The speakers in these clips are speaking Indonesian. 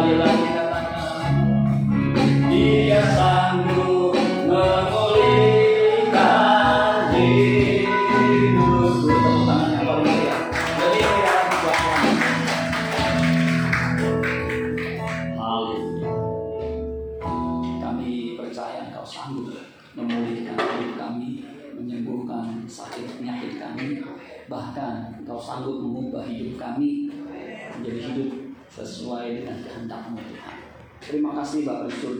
keadilan dikatakan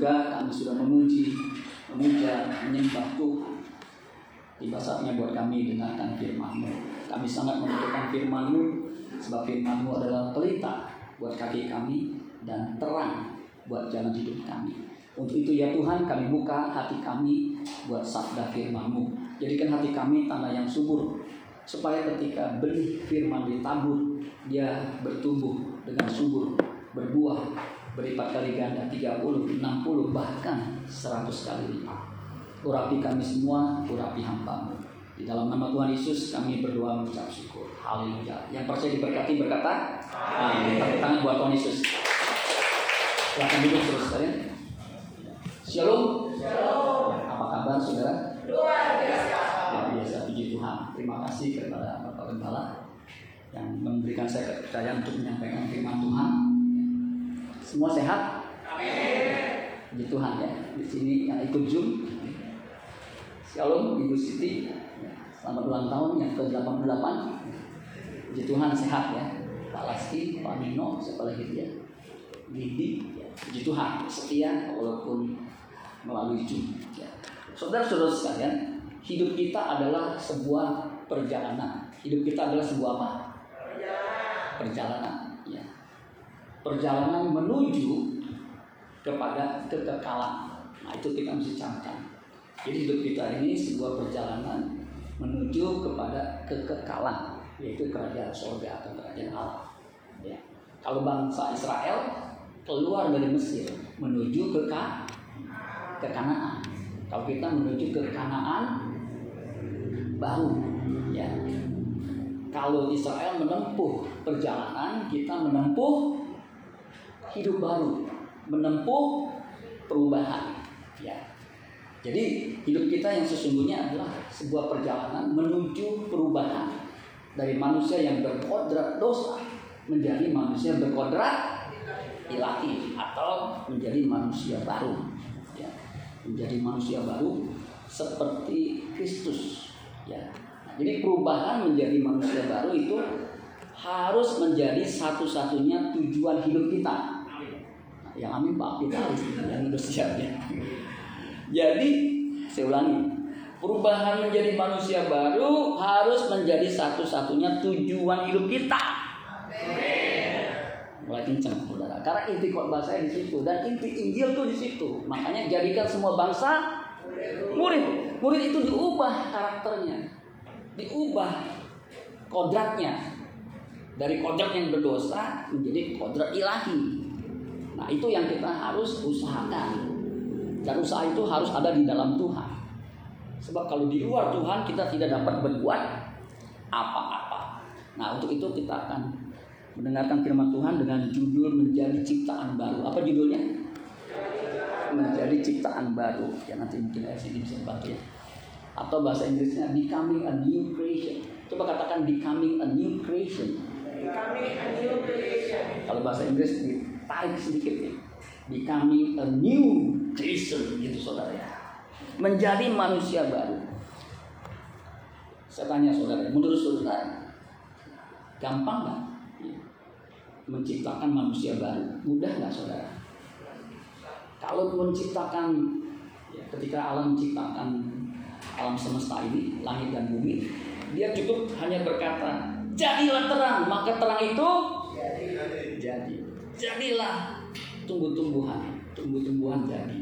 surga, kami sudah memuji, memuja, menyembah Tuhan. Tiba saatnya buat kami dengarkan firman-Mu. Kami sangat membutuhkan firman-Mu, sebab firman-Mu adalah pelita buat kaki kami dan terang buat jalan hidup kami. Untuk itu ya Tuhan kami buka hati kami buat sabda firman-Mu. Jadikan hati kami tanah yang subur, supaya ketika benih firman ditabur, dia bertumbuh dengan subur, berbuah, berlipat kali ganda 30, 60, bahkan 100 kali lipat. Urapi kami semua, urapi hambamu. Di dalam nama Tuhan Yesus kami berdoa mengucap syukur. Haleluya. Yang percaya diberkati berkata, Amin. Tepuk tangan buat Tuhan Yesus. Silahkan duduk terus kalian. Shalom. Apa kabar saudara? Luar biasa. puji Tuhan. Terima kasih kepada Bapak Gembala yang memberikan saya kepercayaan untuk menyampaikan firman Tuhan. Semua sehat? Puji Tuhan ya. Di sini yang ikut Zoom. Shalom Ibu Siti. Selamat ulang tahun yang ke-88. Puji Tuhan sehat ya. Pak Lasti, Pak Nino, siapa lagi dia? Didi, ya. puji Tuhan setia walaupun melalui Zoom. Ya. Saudara-saudara sekalian, hidup kita adalah sebuah perjalanan. Hidup kita adalah sebuah apa? Perjalanan. Ya. Perjalanan menuju kepada kekekalan. Nah itu kita mesti camkan. Jadi hidup kita ini sebuah perjalanan menuju kepada kekekalan, yaitu kerajaan sorga atau kerajaan Allah. Ya. Kalau bangsa Israel keluar dari Mesir menuju ke Ka- Kanaan. Kalau kita menuju ke Kanaan baru, ya. Kalau Israel menempuh perjalanan, kita menempuh hidup baru, menempuh perubahan, ya. Jadi hidup kita yang sesungguhnya adalah sebuah perjalanan menuju perubahan. Dari manusia yang berkodrat dosa menjadi manusia berkodrat ilahi atau menjadi manusia baru. Ya. Menjadi manusia baru seperti Kristus. Ya. Nah, jadi perubahan menjadi manusia baru itu harus menjadi satu-satunya tujuan hidup kita yang amin Pak harus yang udah siap ya jadi saya ulangi perubahan menjadi manusia baru harus menjadi satu-satunya tujuan hidup kita. Mulai kencang saudara. Karena inti khotbah saya di situ dan inti Injil tuh di situ. Makanya jadikan semua bangsa murid. Murid itu diubah karakternya diubah kodratnya. Dari kodrat yang berdosa menjadi kodrat ilahi nah itu yang kita harus usahakan dan usaha itu harus ada di dalam Tuhan sebab kalau di luar Tuhan kita tidak dapat berbuat apa-apa nah untuk itu kita akan mendengarkan firman Tuhan dengan judul menjadi ciptaan baru. Apa judulnya? Menjadi ciptaan baru. Ya nanti mungkin LCD bisa bantu ya. Atau bahasa Inggrisnya becoming a new creation. Coba katakan becoming a new creation. Becoming a new creation. Kalau bahasa Inggris ditarik sedikit ya. Becoming a new creation gitu saudara ya. Menjadi manusia baru. Saya tanya saudara, menurut saudara gampang nggak menciptakan manusia baru? Mudah nggak saudara? Kalau menciptakan, ya, ketika alam menciptakan alam semesta ini, langit dan bumi, dia cukup hanya berkata, jadilah terang, maka terang itu. Jadilah tumbuh-tumbuhan, tumbuh-tumbuhan jadi.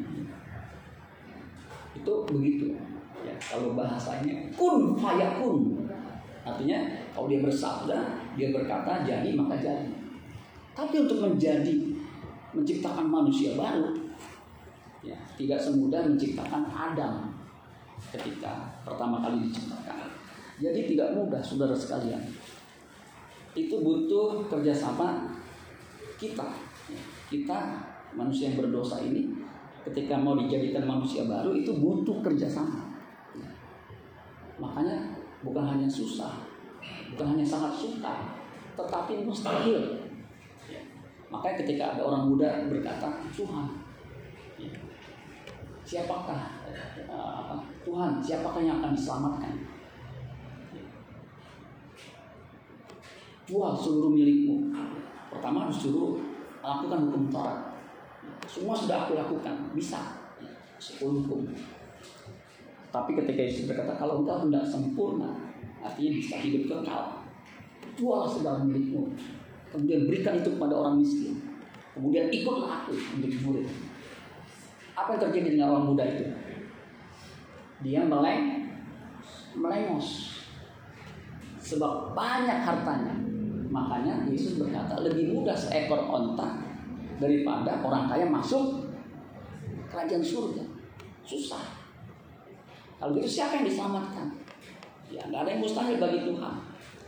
Itu begitu. Ya, kalau bahasanya kun fayakun. Artinya kalau dia bersabda, dia berkata jadi maka jadi. Tapi untuk menjadi menciptakan manusia baru, ya, tidak semudah menciptakan Adam ketika pertama kali diciptakan. Jadi tidak mudah, saudara sekalian. Itu butuh kerjasama kita. kita manusia yang berdosa ini ketika mau dijadikan manusia baru itu butuh kerjasama. Makanya bukan hanya susah, bukan hanya sangat sukar, tetapi mustahil. Makanya ketika ada orang muda berkata, Tuhan, siapakah uh, Tuhan, siapakah yang akan diselamatkan? Jual seluruh milikmu. Pertama harus suruh lakukan hukum Taurat. Semua sudah aku lakukan, bisa. Sepuluh hukum. Tapi ketika Yesus berkata, kalau engkau hendak sempurna, artinya bisa hidup kekal. Jual segala milikmu. Kemudian berikan itu kepada orang miskin. Kemudian ikutlah aku untuk murid. Apa yang terjadi dengan orang muda itu? Dia meleng, melengos. Sebab banyak hartanya. Makanya Yesus berkata, lebih mudah seekor onta daripada orang kaya masuk kerajaan surga. Susah. Kalau gitu siapa yang diselamatkan? Ya, nggak ada yang mustahil bagi Tuhan.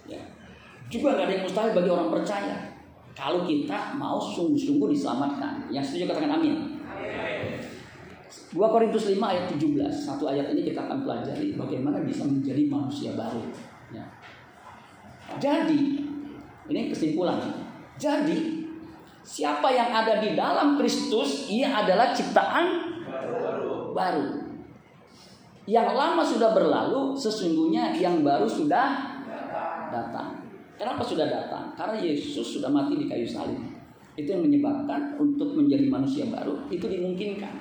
Ya. Juga nggak ada yang mustahil bagi orang percaya. Kalau kita mau sungguh-sungguh diselamatkan. Yang setuju katakan amin. 2 Korintus 5 ayat 17. Satu ayat ini kita akan pelajari bagaimana bisa menjadi manusia baru. Ya. Jadi, ini kesimpulan. Jadi, siapa yang ada di dalam Kristus, ia adalah ciptaan baru. Yang lama sudah berlalu, sesungguhnya yang baru sudah datang. Kenapa sudah datang? Karena Yesus sudah mati di kayu salib. Itu yang menyebabkan untuk menjadi manusia baru itu dimungkinkan.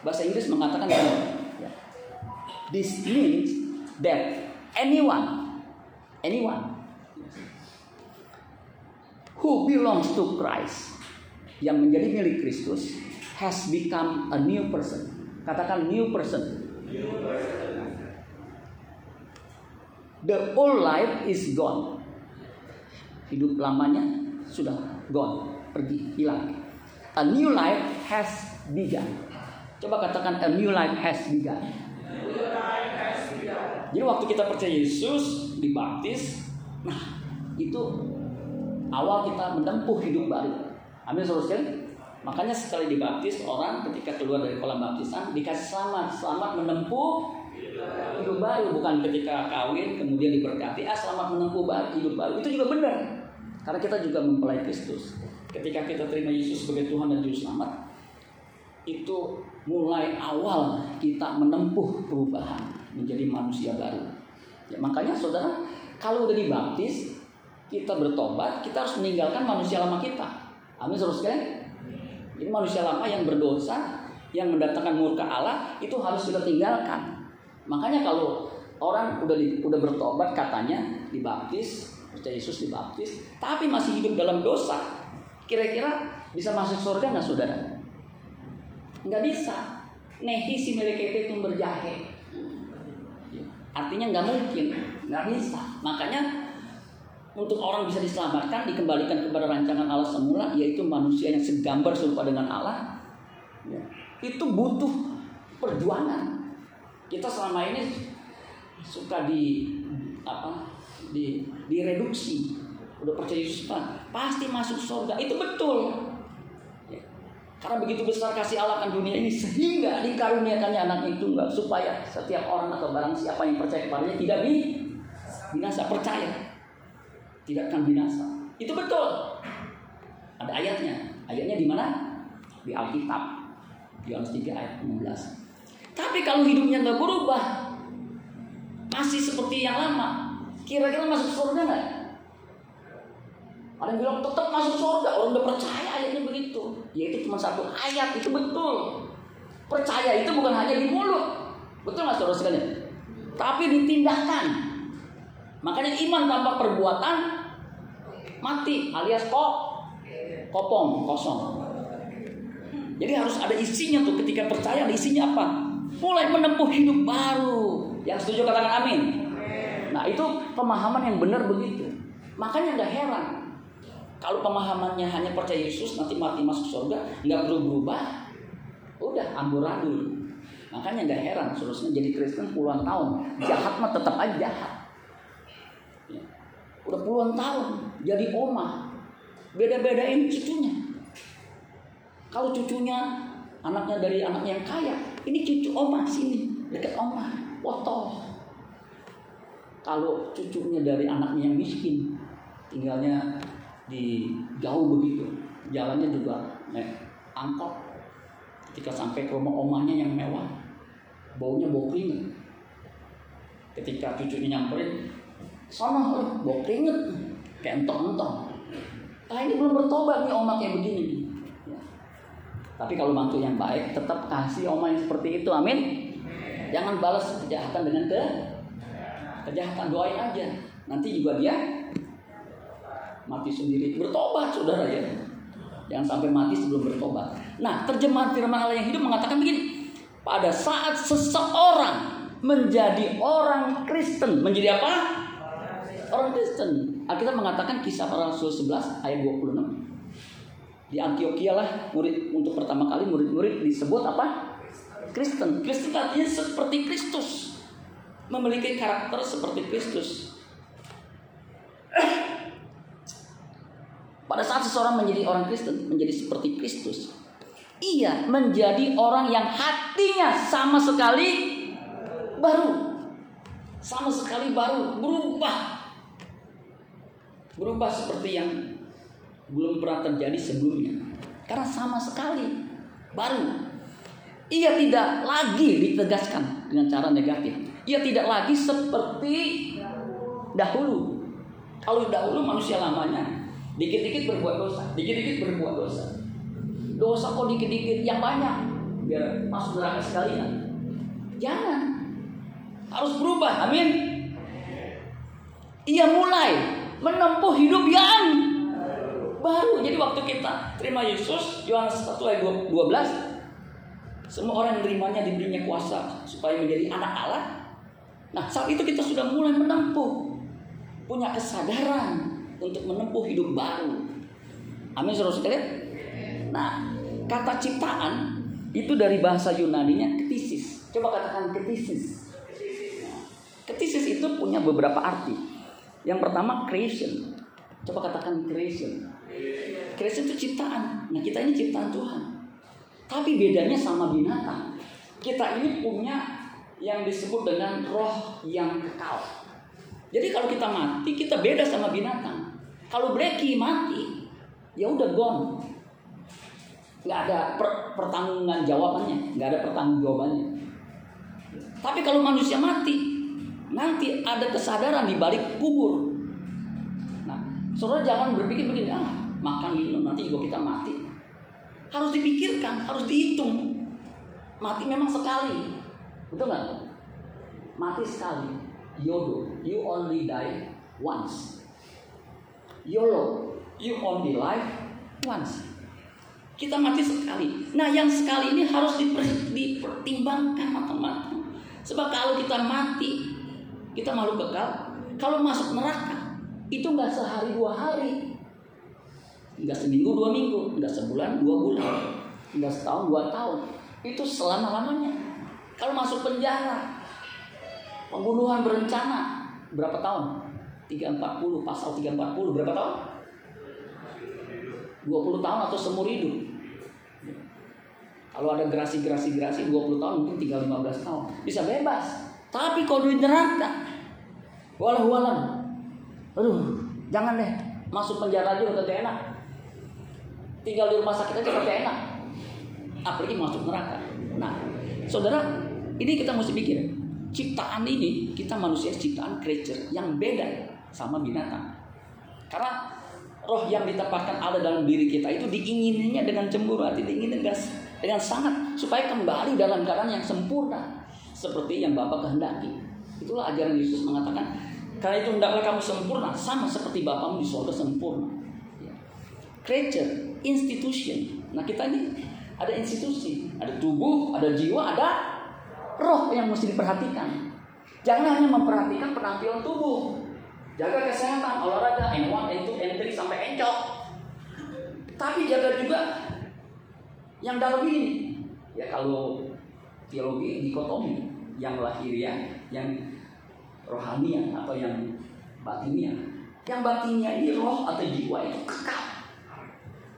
Bahasa Inggris mengatakan ya. This means that anyone, anyone who belongs to Christ yang menjadi milik Kristus has become a new person. Katakan new person. The old life is gone. Hidup lamanya sudah gone, pergi, hilang. A new life has begun. Coba katakan a new life has begun. Jadi waktu kita percaya Yesus dibaptis, nah itu awal kita menempuh hidup baru. Amin saudara sekalian. Makanya sekali dibaptis orang ketika keluar dari kolam baptisan dikasih selamat, selamat menempuh hidup baru bukan ketika kawin kemudian diberkati. Ah selamat menempuh hidup baru. Itu juga benar. Karena kita juga mempelai Kristus. Ketika kita terima Yesus sebagai Tuhan dan Juru Selamat itu mulai awal kita menempuh perubahan menjadi manusia baru. Ya makanya saudara kalau udah dibaptis kita bertobat kita harus meninggalkan manusia lama kita amin saudara sekalian ini manusia lama yang berdosa yang mendatangkan murka Allah itu harus kita tinggalkan Makanya kalau orang udah udah bertobat katanya dibaptis, percaya Yesus dibaptis, tapi masih hidup dalam dosa, kira-kira bisa masuk surga nggak saudara? Nggak bisa. Nehi si melekete itu berjahe. Artinya nggak mungkin, nggak bisa. Makanya untuk orang bisa diselamatkan, dikembalikan kepada rancangan Allah semula, yaitu manusia yang segambar serupa dengan Allah, ya, itu butuh perjuangan. Kita selama ini suka di apa di direduksi. Udah percaya Yesus Pak pasti masuk surga. Itu betul. Ya. karena begitu besar kasih Allah akan dunia ini sehingga dikaruniakannya anak itu enggak supaya setiap orang atau barang siapa yang percaya kepadanya tidak bi binasa percaya tidak akan binasa itu betul ada ayatnya ayatnya di mana di Alkitab Yohanes 3 ayat 16 tapi kalau hidupnya nggak berubah, masih seperti yang lama, kira-kira masuk surga nggak? Ada yang bilang tetap masuk surga, orang udah percaya ayatnya begitu. Ya itu cuma satu ayat, itu betul. Percaya itu bukan hanya di mulut, betul nggak saudara sekalian? Tapi ditindakan. Makanya iman tanpa perbuatan mati alias kok kopong kosong. Jadi harus ada isinya tuh ketika percaya ada isinya apa? mulai menempuh hidup baru. Yang setuju katakan amin. Nah itu pemahaman yang benar begitu. Makanya nggak heran kalau pemahamannya hanya percaya Yesus nanti mati masuk surga nggak perlu berubah. Udah amburadul. Makanya nggak heran seterusnya jadi Kristen puluhan tahun jahat mah tetap aja jahat. Udah puluhan tahun jadi oma beda-bedain cucunya. Kalau cucunya anaknya dari anaknya yang kaya, ini cucu oma sini, dekat oma, foto. Kalau cucunya dari anaknya yang miskin, tinggalnya di jauh begitu, jalannya juga naik angkot. Ketika sampai ke rumah omanya yang mewah, baunya bau keringet. Ketika cucunya nyamperin, sono eh, bau keringet, kayak entong-entong. Nah ini belum bertobat nih oma kayak begini. Ya. Tapi kalau mantu yang baik, tetap kasih oma yang seperti itu, amin. Jangan balas kejahatan dengan ke kejahatan, doain aja. Nanti juga dia mati sendiri. Bertobat, saudara ya. Jangan sampai mati sebelum bertobat. Nah, terjemahan firman Allah yang hidup mengatakan begini. Pada saat seseorang menjadi orang Kristen, menjadi apa? Orang Kristen. Alkitab mengatakan kisah para rasul 11 ayat 26. Di Antioquia lah murid untuk pertama kali murid-murid disebut apa? Kristen. Kristen artinya seperti Kristus. Memiliki karakter seperti Kristus. Pada saat seseorang menjadi orang Kristen, menjadi seperti Kristus, ia menjadi orang yang hatinya sama sekali baru. Sama sekali baru, berubah. Berubah seperti yang belum pernah terjadi sebelumnya. Karena sama sekali baru. Ia tidak lagi ditegaskan dengan cara negatif. Ia tidak lagi seperti dahulu. Kalau dahulu manusia lamanya Dikit-dikit berbuat dosa, dikit-dikit berbuat dosa. Dosa kok dikit-dikit yang banyak, biar masuk neraka sekalian. Jangan. Harus berubah, amin. Ia mulai menempuh hidup yang baru. Jadi waktu kita terima Yesus, Yohanes 1 ayat 12, semua orang yang menerimanya diberinya kuasa supaya menjadi anak Allah. Nah, saat itu kita sudah mulai menempuh, punya kesadaran, untuk menempuh hidup baru. Amin saudara sekalian. Nah, kata ciptaan itu dari bahasa Yunani-nya ketisis. Coba katakan ketisis. Ketisis itu punya beberapa arti. Yang pertama creation. Coba katakan creation. Creation itu ciptaan. Nah, kita ini ciptaan Tuhan. Tapi bedanya sama binatang. Kita ini punya yang disebut dengan roh yang kekal. Jadi kalau kita mati, kita beda sama binatang. Kalau Blacky mati, ya udah gone. Nggak ada per pertanggungan jawabannya, nggak ada pertanggung jawabannya. Tapi kalau manusia mati, nanti ada kesadaran di balik kubur. Nah, saudara jangan berpikir begini, ah, makan minum nanti juga kita mati. Harus dipikirkan, harus dihitung. Mati memang sekali, betul nggak? Mati sekali. Yodo, you only die once. YOLO, you only live once. Kita mati sekali. Nah, yang sekali ini harus diper, dipertimbangkan matang-matang. Sebab kalau kita mati, kita makhluk kekal. Kalau masuk neraka, itu nggak sehari dua hari, nggak seminggu dua minggu, nggak sebulan dua bulan, nggak setahun dua tahun. Itu selama lamanya. Kalau masuk penjara, pembunuhan berencana berapa tahun? 340 pasal 340 berapa tahun? 20 tahun atau seumur hidup. Kalau ada gerasi-gerasi-gerasi 20 tahun mungkin tinggal 15 tahun. Bisa bebas. Tapi kalau di neraka walau walam. Aduh, jangan deh. Masuk penjara aja udah enak. Tinggal di rumah sakit aja udah enak. Apalagi masuk neraka. Nah, saudara, ini kita mesti pikir. Ciptaan ini, kita manusia ciptaan creature yang beda sama binatang. Karena roh yang ditempatkan Allah dalam diri kita itu diingininya dengan cemburu, hati diinginin dengan sangat supaya kembali dalam keadaan yang sempurna seperti yang Bapak kehendaki. Itulah ajaran Yesus mengatakan, karena itu hendaklah kamu sempurna sama seperti Bapamu di surga sempurna. Ya. Creature, institution. Nah kita ini ada institusi, ada tubuh, ada jiwa, ada roh yang mesti diperhatikan. Jangan hanya memperhatikan penampilan tubuh, Jaga kesehatan, olahraga, N1, N2, N3 sampai encok. Tapi jaga juga yang dalam ini. Ya kalau teologi dikotomi, yang lahiriah, yang rohania atau yang batinia. Yang batinia ini roh atau jiwa itu kekal.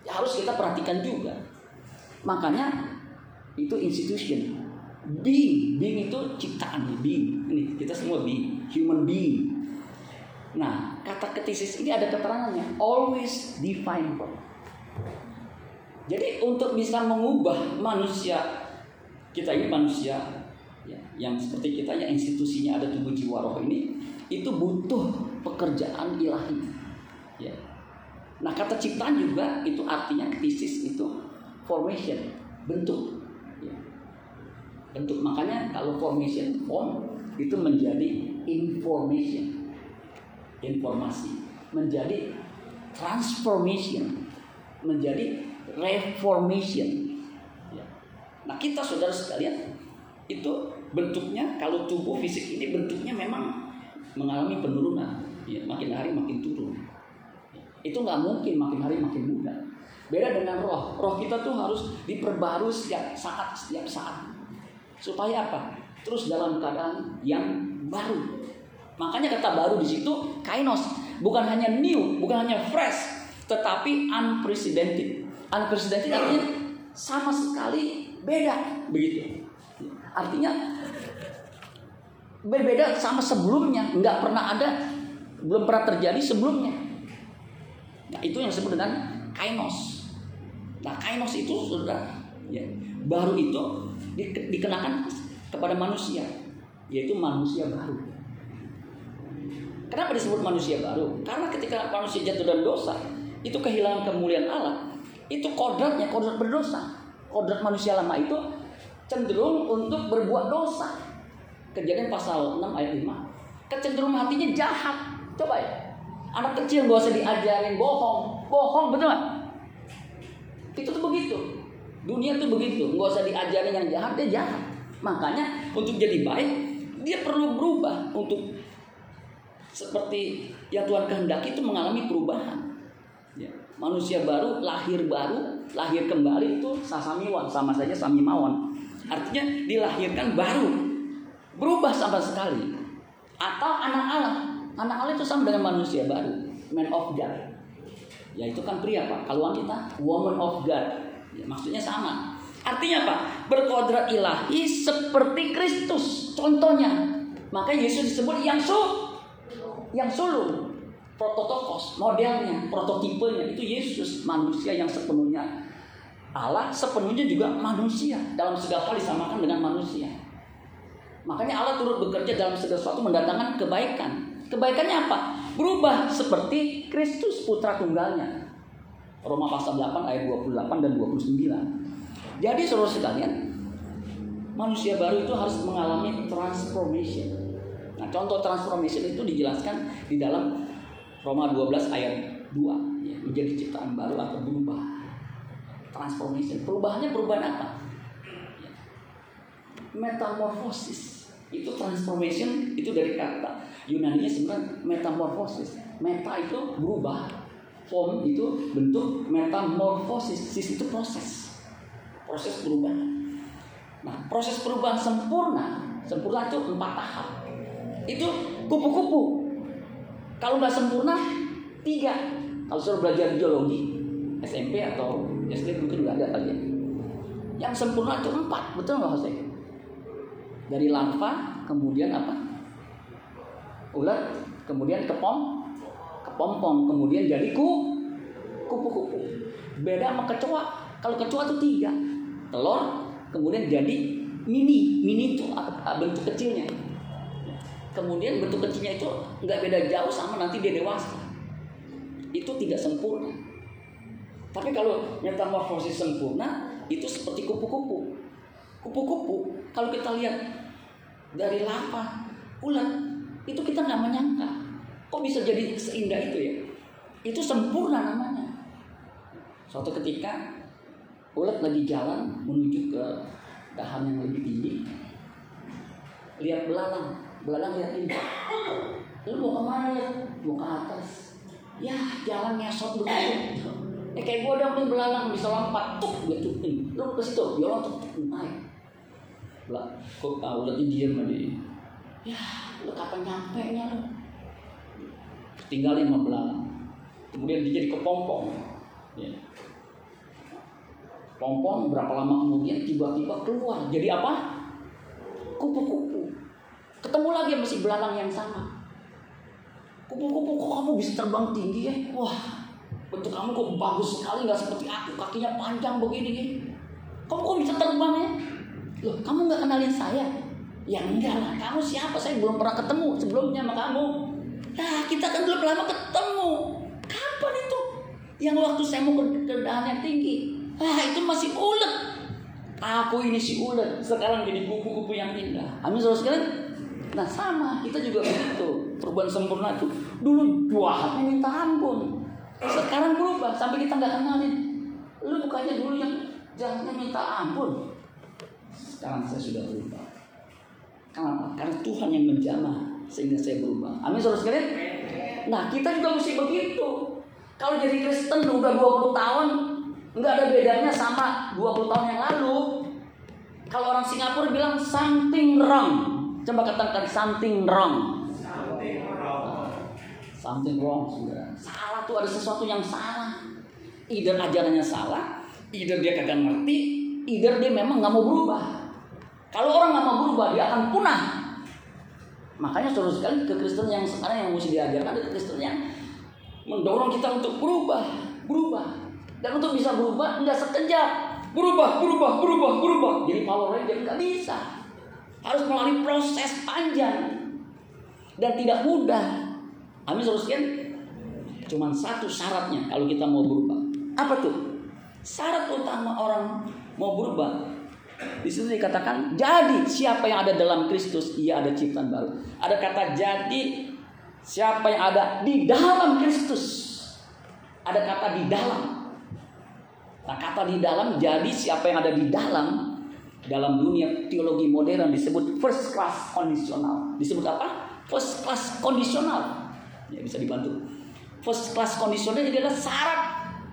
Ya harus kita perhatikan juga. Makanya itu institution. Being, being itu ciptaan being. Ini kita semua being, human being. Nah, kata ketisis ini ada keterangannya, always God. Jadi untuk bisa mengubah manusia kita ini manusia ya, yang seperti kita yang institusinya ada tubuh jiwa roh ini itu butuh pekerjaan ilahi. Ya. Nah kata ciptaan juga itu artinya ketisis itu formation bentuk. Ya. Bentuk makanya kalau formation form itu menjadi information informasi menjadi transformation menjadi reformation. Nah kita saudara sekalian itu bentuknya kalau tubuh fisik ini bentuknya memang mengalami penurunan. Ya, makin hari makin turun. Itu nggak mungkin makin hari makin muda beda dengan roh. Roh kita tuh harus diperbarui setiap saat setiap saat. Supaya apa? Terus dalam keadaan yang baru. Makanya kata baru di situ kainos, bukan hanya new, bukan hanya fresh, tetapi unprecedented. Unprecedented artinya sama sekali beda begitu. Artinya berbeda sama sebelumnya, nggak pernah ada, belum pernah terjadi sebelumnya. Nah itu yang disebut dengan kainos. Nah kainos itu sudah ya, baru itu dikenakan kepada manusia, yaitu manusia baru. Kenapa disebut manusia baru? Karena ketika manusia jatuh dalam dosa, itu kehilangan kemuliaan Allah. Itu kodratnya, kodrat berdosa. Kodrat manusia lama itu cenderung untuk berbuat dosa. Kejadian pasal 6 ayat 5. Kecenderungan hatinya jahat. Coba ya. Anak kecil gak usah diajarin bohong. Bohong, betul? Itu tuh begitu. Dunia tuh begitu. Gak usah diajarin yang jahat, dia jahat. Makanya untuk jadi baik, dia perlu berubah untuk seperti yang Tuhan kehendaki itu mengalami perubahan. Manusia baru, lahir baru, lahir kembali itu sasamiwan, sama saja samimawan. Artinya dilahirkan baru, berubah sama sekali. Atau anak Allah, anak Allah itu sama dengan manusia baru, man of God. Ya itu kan pria pak. Kalau wanita, woman of God. Ya, maksudnya sama. Artinya apa? Berkodrat ilahi seperti Kristus. Contohnya, maka Yesus disebut yang su yang sulung prototokos modelnya prototipenya itu Yesus manusia yang sepenuhnya. Allah sepenuhnya juga manusia dalam segala hal disamakan dengan manusia. Makanya Allah turut bekerja dalam segala sesuatu mendatangkan kebaikan. Kebaikannya apa? Berubah seperti Kristus putra tunggalnya. Roma pasal 8 ayat 28 dan 29 jadi saudara sekalian manusia baru itu harus mengalami transformation. Nah, contoh transformation itu dijelaskan di dalam Roma 12 ayat 2 ya, menjadi ciptaan baru atau berubah. Transformation. Perubahannya perubahan apa? Ya. Metamorfosis. Itu transformation itu dari kata Yunani sebenarnya metamorfosis. Meta itu berubah. Form itu bentuk metamorfosis. Sis itu proses. Proses perubahan. Nah, proses perubahan sempurna, sempurna itu empat tahap itu kupu-kupu. Kalau nggak sempurna, tiga. Kalau suruh belajar biologi, SMP atau SD mungkin juga ada kali ya. Yang sempurna itu empat, betul nggak Jose? Dari larva, kemudian apa? Ulat, kemudian kepom, kepompong, kemudian jadi ku, kupu-kupu. Beda sama kecoa. Kalau kecoa itu tiga, telur, kemudian jadi mini, mini itu bentuk kecilnya kemudian bentuk kecilnya itu nggak beda jauh sama nanti dia dewasa. Itu tidak sempurna. Tapi kalau metamorfosis sempurna itu seperti kupu-kupu. Kupu-kupu kalau kita lihat dari lapa ulat itu kita nggak menyangka. Kok bisa jadi seindah itu ya? Itu sempurna namanya. Suatu ketika ulat lagi jalan menuju ke dahan yang lebih tinggi. Lihat belalang belalang lihat ini. Lu mau ke mana ya mau ke atas. Ya jalan ngesot begitu. Eh kayak gue dong nih belalang bisa lompat tuh gue tuh lu ke situ dia lompat tuh naik. Lah kok tahu udah diem tadi ya lu kapan nyampe nya lu? Tinggalin sama belalang. Kemudian dia jadi kepompong. Ya. Pompong berapa lama kemudian tiba-tiba keluar. Jadi apa? Kupu-kupu. Ketemu lagi sama si belalang yang sama. Kupu-kupu kok kamu bisa terbang tinggi ya? Wah, bentuk kamu kok bagus sekali nggak seperti aku kakinya panjang begini gini. Kamu kok bisa terbang ya? Loh, kamu nggak kenalin saya? Ya enggak lah, kamu siapa? Saya belum pernah ketemu sebelumnya sama kamu. Nah, kita kan belum lama ketemu. Kapan itu? Yang waktu saya mau ke yang tinggi. Ah, itu masih ulet. Aku ini si ulet. Sekarang jadi kupu-kupu yang indah. Amin, saudara sekalian. Nah, sama. Kita juga begitu. Perubahan sempurna itu. Dulu jahatnya minta ampun. Sekarang berubah. Sampai kita nggak kenalin. Lu bukannya dulu yang jahatnya minta ampun. Sekarang saya sudah berubah. Kenapa? Karena Tuhan yang menjamah sehingga saya berubah. Amin saudara sekalian. Nah kita juga mesti begitu. Kalau jadi Kristen udah 20 tahun, nggak ada bedanya sama 20 tahun yang lalu. Kalau orang Singapura bilang something wrong. Coba katakan something wrong. Something wrong, saudara. Salah tuh ada sesuatu yang salah. Either ajarannya salah, either dia kagak ngerti, either dia memang nggak mau berubah. Kalau orang nggak mau berubah, dia akan punah. Makanya saudara sekali ke Kristen yang sekarang yang mesti diajarkan adalah Kristen yang mendorong kita untuk berubah, berubah. Dan untuk bisa berubah nggak sekejap. Berubah, berubah, berubah, berubah. Jadi Power Ranger nggak bisa. Harus melalui proses panjang dan tidak mudah. Amin sekalian. Cuman satu syaratnya kalau kita mau berubah. Apa tuh? Syarat utama orang mau berubah di situ dikatakan jadi siapa yang ada dalam Kristus ia ada ciptaan baru. Ada kata jadi siapa yang ada di dalam Kristus. Ada kata di dalam. Nah kata di dalam jadi siapa yang ada di dalam dalam dunia teologi modern disebut first class kondisional. Disebut apa? First class kondisional. Ya bisa dibantu. First class kondisional adalah syarat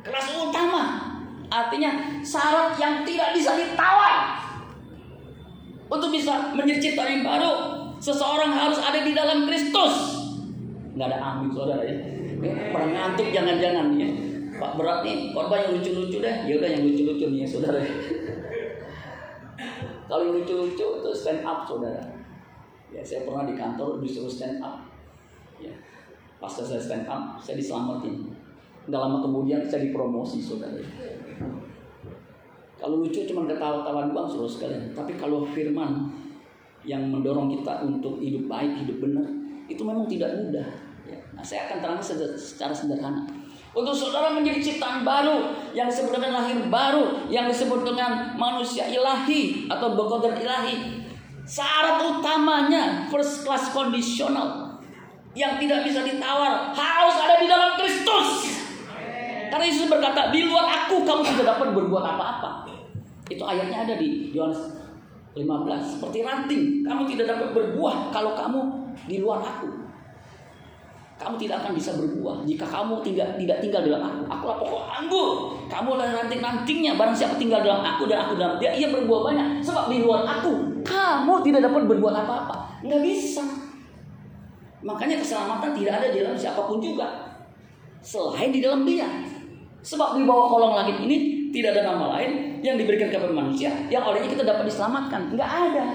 kelas utama. Artinya syarat yang tidak bisa ditawar. Untuk bisa menjadi ciptaan yang baru, seseorang harus ada di dalam Kristus. Nggak ada amin saudara ya. Eh, Pernah ngantuk jangan-jangan ya. Pak berat nih, korban yang lucu-lucu deh. Ya udah yang lucu-lucu nih ya saudara. Kalau lucu-lucu itu stand up saudara. Ya saya pernah di kantor disuruh stand up. Ya. Pas saya stand up, saya diselamatin. Nggak lama kemudian saya dipromosi saudara. Kalau lucu cuma ketawa-tawa doang saudara sekalian. Tapi kalau firman yang mendorong kita untuk hidup baik, hidup benar, itu memang tidak mudah. Ya. Nah, saya akan terangkan secara sederhana. Untuk saudara menjadi ciptaan baru yang dengan lahir baru, yang disebut dengan manusia ilahi atau bekodar ilahi. Syarat utamanya first class kondisional yang tidak bisa ditawar harus ada di dalam Kristus. Karena Yesus berkata, di luar aku kamu tidak dapat berbuat apa-apa. Itu ayatnya ada di Yohanes 15. Seperti ranting, kamu tidak dapat berbuah kalau kamu di luar aku. Kamu tidak akan bisa berbuah jika kamu tidak tidak tinggal dalam aku. Aku lah pokok anggur. Kamu lah ranting-rantingnya. Barang siapa tinggal dalam aku dan aku dalam dia, ia berbuah banyak. Sebab di luar aku, kamu tidak dapat berbuat apa-apa. Nggak bisa. Makanya keselamatan tidak ada di dalam siapa pun juga. Selain di dalam dia. Sebab di bawah kolong langit ini tidak ada nama lain yang diberikan kepada manusia yang olehnya kita dapat diselamatkan. Nggak ada.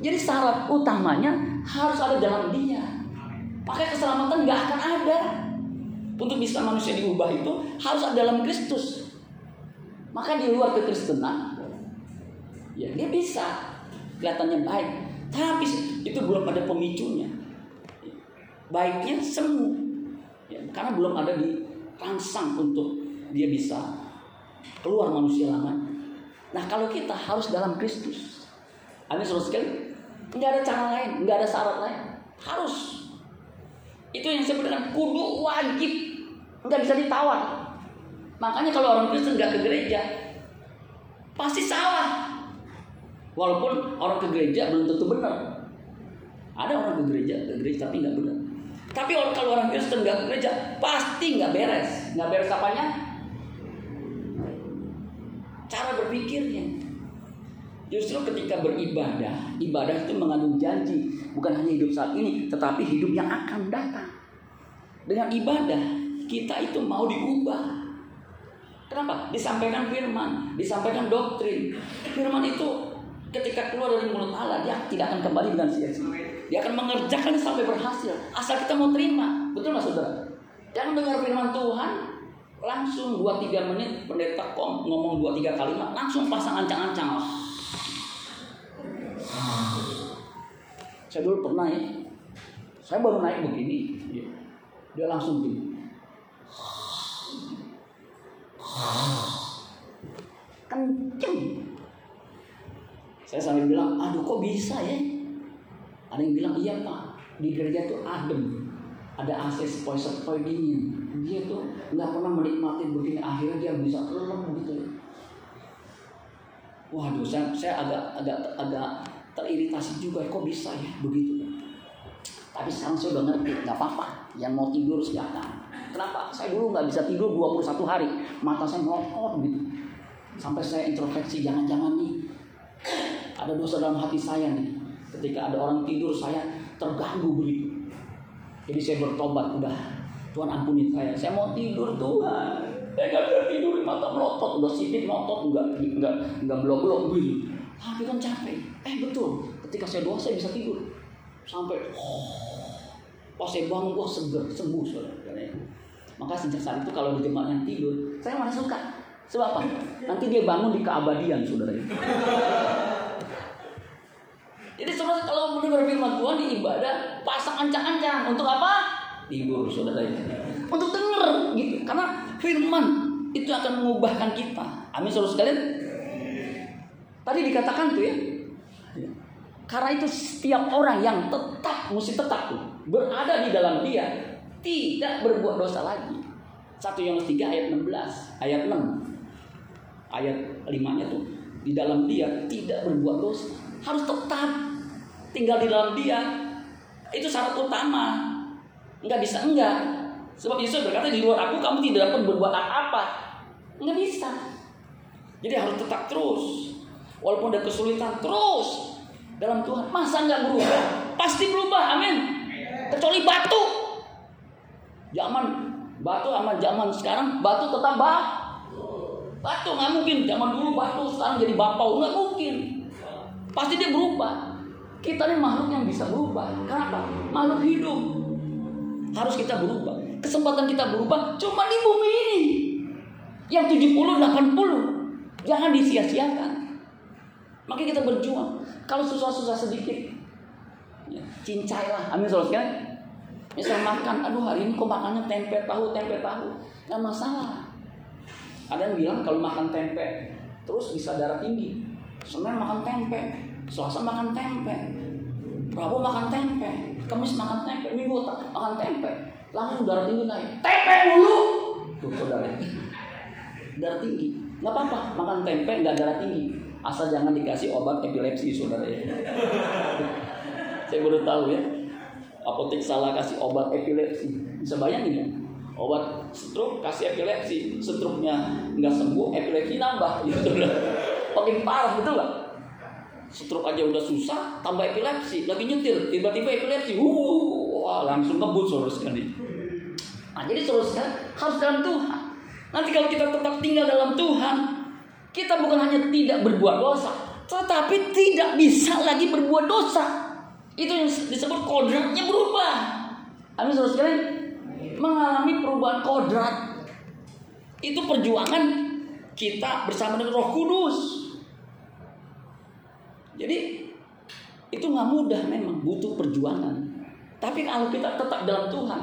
Jadi syarat utamanya harus ada dalam dia. Makanya keselamatan nggak akan ada. Untuk bisa manusia diubah itu harus ada dalam Kristus. Maka di luar kekristenan, ya dia bisa kelihatannya baik, tapi itu belum ada pemicunya. Baiknya semu, ya, karena belum ada dirangsang untuk dia bisa keluar manusia lama. Nah kalau kita harus dalam Kristus, Amin saudara sekali, nggak ada cara lain, nggak ada syarat lain, harus itu yang disebut dengan kudu wajib, nggak bisa ditawar. Makanya kalau orang Kristen nggak ke gereja, pasti salah. Walaupun orang ke gereja belum tentu benar. Ada orang ke gereja, ke gereja tapi nggak benar. Tapi kalau orang Kristen nggak ke gereja, pasti nggak beres. Nggak beres apanya? Cara berpikirnya. Justru ketika beribadah, ibadah itu mengandung janji, bukan hanya hidup saat ini, tetapi hidup yang akan datang. Dengan ibadah, kita itu mau diubah. Kenapa? Disampaikan firman, disampaikan doktrin. Firman itu ketika keluar dari mulut Allah, dia tidak akan kembali dengan sia-sia. Dia akan mengerjakan sampai berhasil. Asal kita mau terima. Betul nggak saudara? Jangan dengar firman Tuhan, langsung 2-3 menit pendeta kom ngomong 2-3 kalimat, langsung pasang ancang-ancang. Saya dulu pernah ya, saya baru naik begini, dia langsung gini. Kenceng. Saya sambil bilang, aduh kok bisa ya? Ada yang bilang, iya pak, di gereja tuh adem. Ada AC sepoi-sepoi dingin. Dia tuh nggak pernah menikmati begini. Akhirnya dia bisa lelem gitu. Waduh, saya, saya agak agak agak teriritasi juga. Kok bisa ya begitu? Tapi sekarang saya udah ngerti, nggak apa-apa. Yang mau tidur silakan. Kenapa? Saya dulu nggak bisa tidur 21 hari. Mata saya melotot gitu. Sampai saya introspeksi, jangan-jangan nih ada dosa dalam hati saya nih. Ketika ada orang tidur, saya terganggu begitu. Jadi saya bertobat, udah Tuhan ampuni saya. Saya mau tidur Tuhan. Saya nggak bisa tidur, mata melotot, udah sipit melotot, nggak nggak nggak blok-blok begitu. Tapi kan capek. Eh betul, ketika saya doa saya bisa tidur sampai oh, pas saya bangun gua seger sembuh saudara. Maka sejak saat itu kalau di tidur, saya malah suka. Sebab apa? Nanti dia bangun di keabadian saudara. Jadi saudara kalau mendengar firman Tuhan di ibadah, pasang ancang-ancang untuk apa? Tidur saudara. Untuk dengar gitu. Karena firman itu akan mengubahkan kita. Amin saudara sekalian. Tadi dikatakan tuh ya. Karena itu setiap orang yang tetap mesti tetap tuh berada di dalam dia tidak berbuat dosa lagi. 1 Yohanes 3 ayat 16, ayat 6. Ayat 5-nya tuh di dalam dia tidak berbuat dosa. Harus tetap tinggal di dalam dia. Itu syarat utama. Enggak bisa enggak. Sebab Yesus berkata di luar aku kamu tidak dapat berbuat apa-apa. Enggak bisa. Jadi harus tetap terus. Walaupun ada kesulitan terus dalam Tuhan. Masa enggak berubah? Pasti berubah. Amin. Kecuali batu. Zaman batu sama zaman sekarang batu tetap bah. Batu nggak mungkin. Zaman dulu batu sekarang jadi bapau nggak mungkin. Pasti dia berubah. Kita ini makhluk yang bisa berubah. Kenapa? Makhluk hidup. Harus kita berubah. Kesempatan kita berubah cuma di bumi ini. Yang 70 80. Jangan disia-siakan. Makanya kita berjuang. Kalau susah-susah sedikit, ya, cincailah. Amin saudara. Misal makan, aduh hari ini kok makannya tempe tahu, tempe tahu. Nggak masalah. Ada yang bilang kalau makan tempe, terus bisa darah tinggi. Senin makan tempe, Selasa makan tempe, Rabu makan tempe, Kamis makan tempe, Minggu makan tempe. Langsung darah tinggi naik. Tempe dulu. Tuh saudara. Darah tinggi. Nggak apa-apa, makan tempe nggak darah tinggi. Asal jangan dikasih obat epilepsi saudara ya. Saya baru tahu ya. Apotek salah kasih obat epilepsi. Bisa bayangin ya? Obat stroke kasih epilepsi, stroke-nya nggak sembuh, epilepsi nambah. Gitu Makin parah betul nggak? Stroke aja udah susah, tambah epilepsi, lagi nyetir, tiba-tiba epilepsi, uh, wah langsung ngebut saudara sekali. Nah jadi sekali harus dalam Tuhan. Nanti kalau kita tetap tinggal dalam Tuhan, kita bukan hanya tidak berbuat dosa, tetapi tidak bisa lagi berbuat dosa. Itu yang disebut kodratnya berubah. Amin saudara sekalian mengalami perubahan kodrat. Itu perjuangan kita bersama dengan Roh Kudus. Jadi itu nggak mudah memang butuh perjuangan. Tapi kalau kita tetap dalam Tuhan,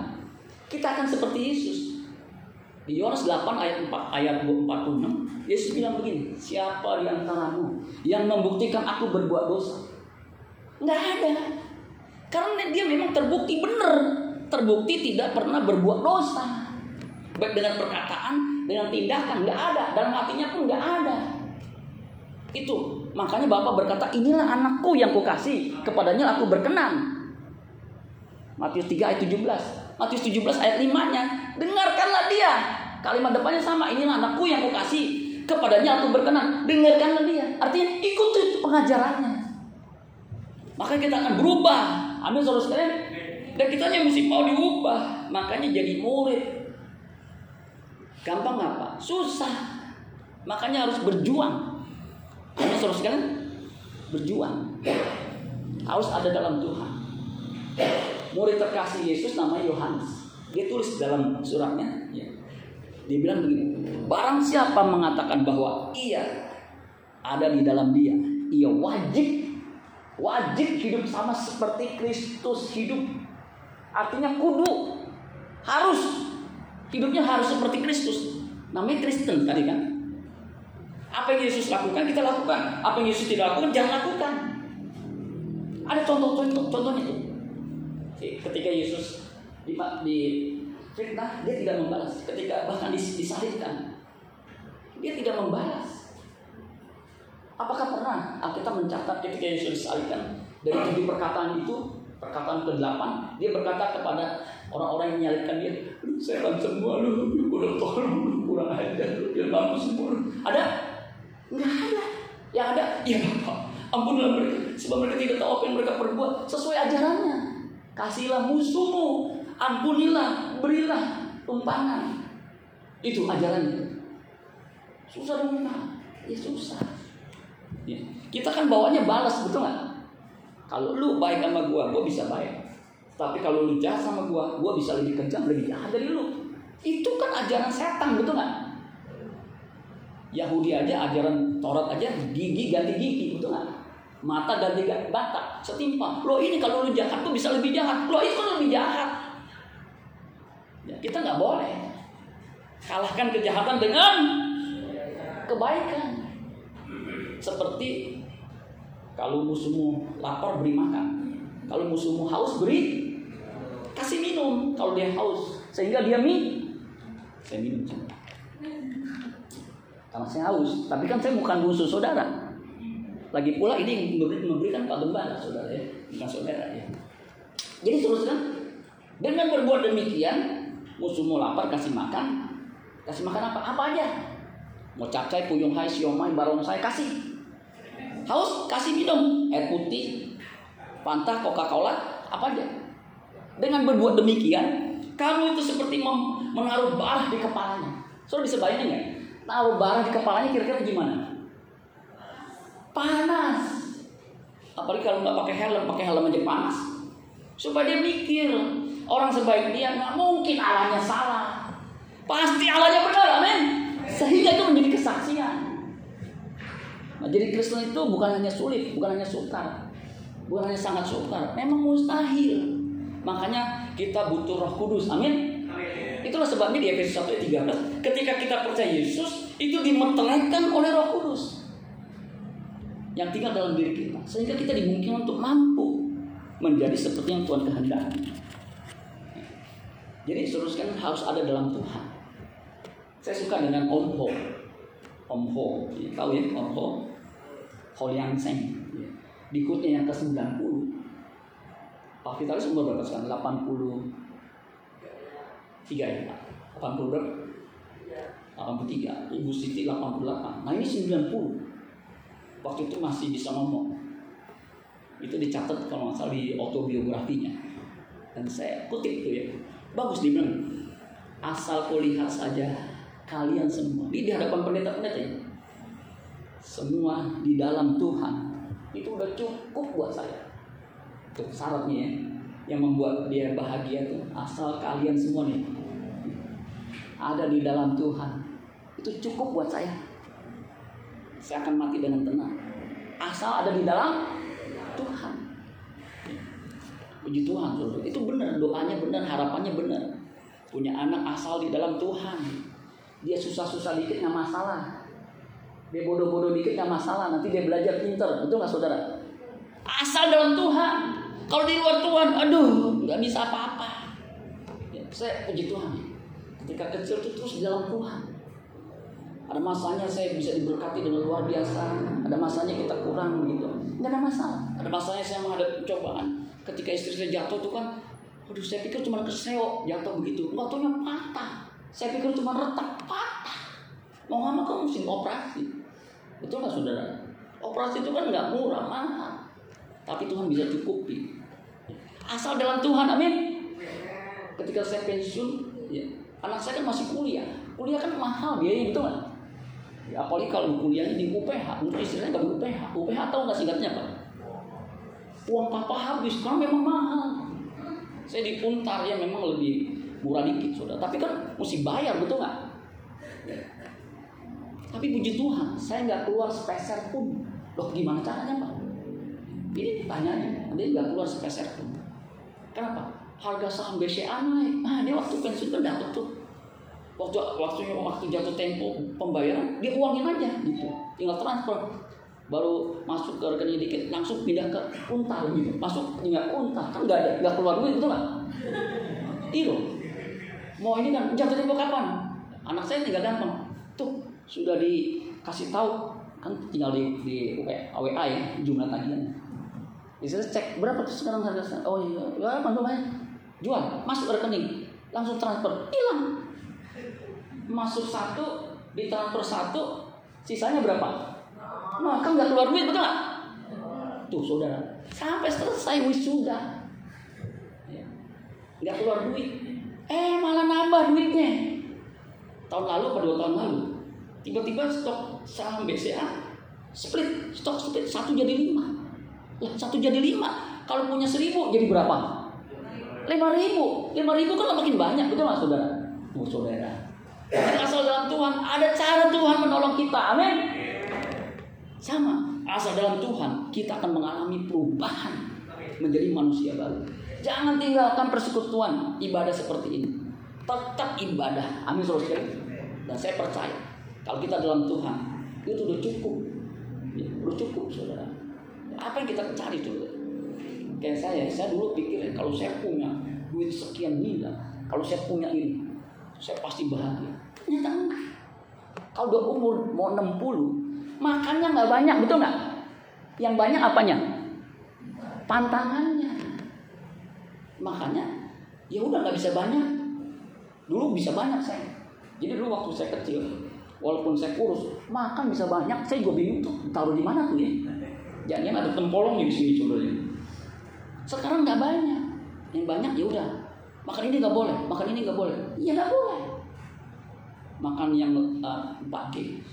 kita akan seperti Yesus. Di Yohanes 8 ayat 4 ayat 46, Yesus bilang begini, siapa di antaramu yang membuktikan aku berbuat dosa? Nggak ada. Karena dia memang terbukti benar, terbukti tidak pernah berbuat dosa. Baik dengan perkataan, dengan tindakan, nggak ada. Dalam hatinya pun nggak ada. Itu makanya Bapak berkata, inilah anakku yang kukasih, kepadanya aku berkenan. Matius 3 ayat 17. Matius 17 ayat 5-nya, dengarkanlah dia. Kalimat depannya sama, inilah anakku yang kukasih, kepadanya aku berkenan. Dengarkanlah dia. Artinya ikuti pengajarannya. Maka kita akan berubah. Amin saudara sekalian. Dan kita hanya mesti mau diubah. Makanya jadi murid. Gampang apa? Susah. Makanya harus berjuang. Ini saudara sekalian, berjuang. Harus ada dalam Tuhan. Murid terkasih Yesus namanya Yohanes. Dia tulis dalam suratnya, ya. dia bilang begini, barang siapa mengatakan bahwa ia ada di dalam dia, ia wajib wajib hidup sama seperti Kristus hidup. Artinya kudu harus hidupnya harus seperti Kristus. Namanya Kristen tadi kan. Apa yang Yesus lakukan kita lakukan. Apa yang Yesus tidak lakukan jangan lakukan. Ada contoh-contoh contohnya itu. Ketika Yesus di, di fitnah dia tidak membalas. Ketika bahkan disalibkan dia tidak membalas. Apakah pernah Alkitab mencatat ketika Yesus disalibkan? Dari tujuh perkataan itu perkataan ke-8 dia berkata kepada orang-orang yang menyalibkan dia lu setan semua lu lu udah tolong lu kurang ajar lu dia mampu semua. Ada? Nggak ada. Yang ada ya bapak. Ampunilah mereka sebab mereka tidak tahu apa yang mereka perbuat sesuai ajarannya. Kasihlah musuhmu ampunilah berilah tumpangan. Itu ajarannya. Susah dong ya susah ya. kita kan bawanya balas betul nggak kalau lu baik sama gua, gua bisa baik. Tapi kalau lu jahat sama gua, gua bisa lebih kejam, lebih jahat dari lu. Itu kan ajaran setan, betul nggak? Yahudi aja ajaran Taurat aja gigi ganti gigi, betul nggak? Mata ganti mata, setimpal. Lo ini kalau lu jahat tuh bisa lebih jahat. Lo itu kan lebih jahat. Ya, kita nggak boleh kalahkan kejahatan dengan kebaikan. Seperti kalau musuhmu lapar beri makan. Kalau musuhmu haus beri kasih minum. Kalau dia haus sehingga dia minum. Saya minum Karena saya haus, tapi kan saya bukan musuh saudara. Lagi pula ini memberikan Pak Gembala saudara ya, bukan saudara ya. Jadi teruskan dengan berbuat demikian musuhmu lapar kasih makan, kasih makan apa? Apa aja? Mau capcay, puyung hai, siomay, barongsai kasih Haus kasih minum air putih, Fanta, Coca-Cola, apa aja. Dengan berbuat demikian, kamu itu seperti menaruh barah di kepalanya. Saudara bisa bayangin nggak? Taruh barah di kepalanya kira-kira gimana? Panas. Apalagi kalau nggak pakai helm, pakai helm aja panas. Supaya dia mikir, orang sebaik dia nggak mungkin alahnya salah. Pasti alahnya benar, amin. Sehingga itu menjadi kesaksian. Nah, jadi Kristen itu bukan hanya sulit, bukan hanya sukar, bukan hanya sangat sukar, memang mustahil. Makanya kita butuh Roh Kudus. Amin. Itulah sebabnya di Efesus 1 ayat 13, ketika kita percaya Yesus, itu dimeteraikan oleh Roh Kudus yang tinggal dalam diri kita, sehingga kita dimungkinkan untuk mampu menjadi seperti yang Tuhan kehendaki. Jadi seterusnya harus ada dalam Tuhan. Saya suka dengan Om Ho. Om Ho, tahu ya Om Ho? Holiang Seng. Di kutnya yang ke-90. Pak Vitalis umur berapa sekarang? 83 ya Pak? 80 berapa? 83. Ibu Siti 88. Nah ini 90. Waktu itu masih bisa ngomong. Itu dicatat kalau nggak salah di autobiografinya. Dan saya kutip tuh ya. Bagus dibilang. Asal kulihat saja kalian semua. Ini di hadapan pendeta-pendeta ya semua di dalam Tuhan itu udah cukup buat saya. Itu syaratnya ya. Yang membuat dia bahagia itu asal kalian semua nih ada di dalam Tuhan. Itu cukup buat saya. Saya akan mati dengan tenang. Asal ada di dalam Tuhan. Puji Tuhan, Itu benar, doanya benar, harapannya benar. Punya anak asal di dalam Tuhan. Dia susah-susah dikit nggak masalah dia bodoh-bodoh dikit nggak masalah, nanti dia belajar pinter, betul nggak saudara? Asal dalam Tuhan. Kalau di luar Tuhan, aduh, nggak bisa apa-apa. Ya, saya puji Tuhan. Ketika kecil itu terus di dalam Tuhan. Ada masanya saya bisa diberkati dengan luar biasa. Ada masanya kita kurang gitu. Nggak ada masalah. Ada masanya saya menghadapi cobaan. Ketika istri saya jatuh tuh kan, aduh saya pikir cuma keseok jatuh begitu. Nggak patah. Saya pikir cuma retak, patah. Mau nggak mau kamu mesti operasi. Betul nggak saudara? Operasi itu kan nggak murah, mahal. Tapi Tuhan bisa cukupi. Asal dalam Tuhan, amin. Ketika saya pensiun, ya, anak saya kan masih kuliah. Kuliah kan mahal biayanya, betul nggak? Ya, apalagi kalau kuliahnya di UPH, untuk istilahnya nggak di UPH. UPH tahu nggak singkatnya apa? Uang papa habis, karena memang mahal. Saya di Untar ya memang lebih murah dikit sudah, tapi kan mesti bayar betul nggak? Tapi puji Tuhan, saya nggak keluar sepeser pun. Loh gimana caranya pak? Ini pertanyaannya, dia nggak keluar sepeser pun. Kenapa? Harga saham BCA naik. Nah dia waktu pensiun tuh dapat tuh. Waktu waktunya waktu jatuh tempo pembayaran, dia uangin aja gitu. Tinggal transfer. Baru masuk ke rekening dikit, langsung pindah ke untar gitu. Masuk tinggal untar, kan nggak ada, nggak keluar duit betul nggak? Iya. Mau ini kan jatuh tempo kapan? Anak saya tinggal gampang. Tuh sudah dikasih tahu kan tinggal di di WA ya jumlah tagihan. Bisa cek berapa tuh sekarang harga Oh iya, ya mana lumayan. Jual, masuk ke rekening, langsung transfer, hilang. Masuk satu, ditransfer satu, sisanya berapa? Nah, kan nggak keluar duit, betul nggak? Tuh saudara, sampai selesai wisuda, ya. nggak keluar duit. Eh malah nambah duitnya. Tahun lalu atau dua tahun lalu, tiba-tiba stok saham BCA split, stok split satu jadi lima. Lah satu jadi lima. Kalau punya seribu jadi berapa? Lima ribu. Lima ribu kan makin banyak, betul nggak saudara? Oh saudara. Jadi asal dalam Tuhan ada cara Tuhan menolong kita. Amin. Sama. Asal dalam Tuhan kita akan mengalami perubahan menjadi manusia baru. Jangan tinggalkan persekutuan ibadah seperti ini. Tetap ibadah. Amin saudara Dan saya percaya kalau kita dalam Tuhan itu udah cukup. Ya, udah cukup saudara. Apa yang kita cari saudara? Kayak saya, saya dulu pikirin kalau saya punya duit sekian miliar, kalau saya punya ini, saya pasti bahagia. Ternyata enggak. Kalau udah umur mau 60, makannya nggak banyak, betul nggak? Yang banyak apanya? Pantangannya. Makanya ya udah nggak bisa banyak. Dulu bisa banyak saya. Jadi dulu waktu saya kecil, walaupun saya kurus, makan bisa banyak. Saya juga bingung tuh taruh di mana tuh ya. Jangan ada tempolongnya di sini saudara. Sekarang nggak banyak. Yang banyak ya udah. Makan ini nggak boleh, makan ini nggak boleh. Iya nggak boleh. Makan yang uh, pakai,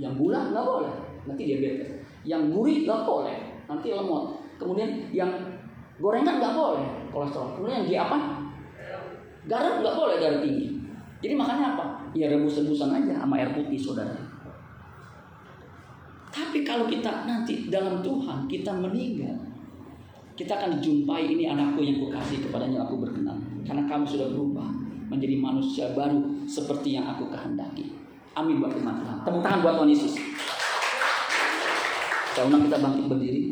yang gula nggak boleh, nanti diabetes. Yang gurih nggak boleh, nanti lemot. Kemudian yang gorengan nggak boleh, kolesterol. Kemudian yang di apa? Garam nggak boleh darah tinggi. Jadi makannya apa? Ya rebus-rebusan aja sama air putih saudara. Tapi kalau kita nanti dalam Tuhan kita meninggal, kita akan dijumpai ini anakku yang kukasih kepadanya aku berkenan. Karena kamu sudah berubah menjadi manusia baru seperti yang aku kehendaki. Amin buat Tuhan. Tepuk tangan buat Tuhan Yesus. Saya kita bangkit berdiri.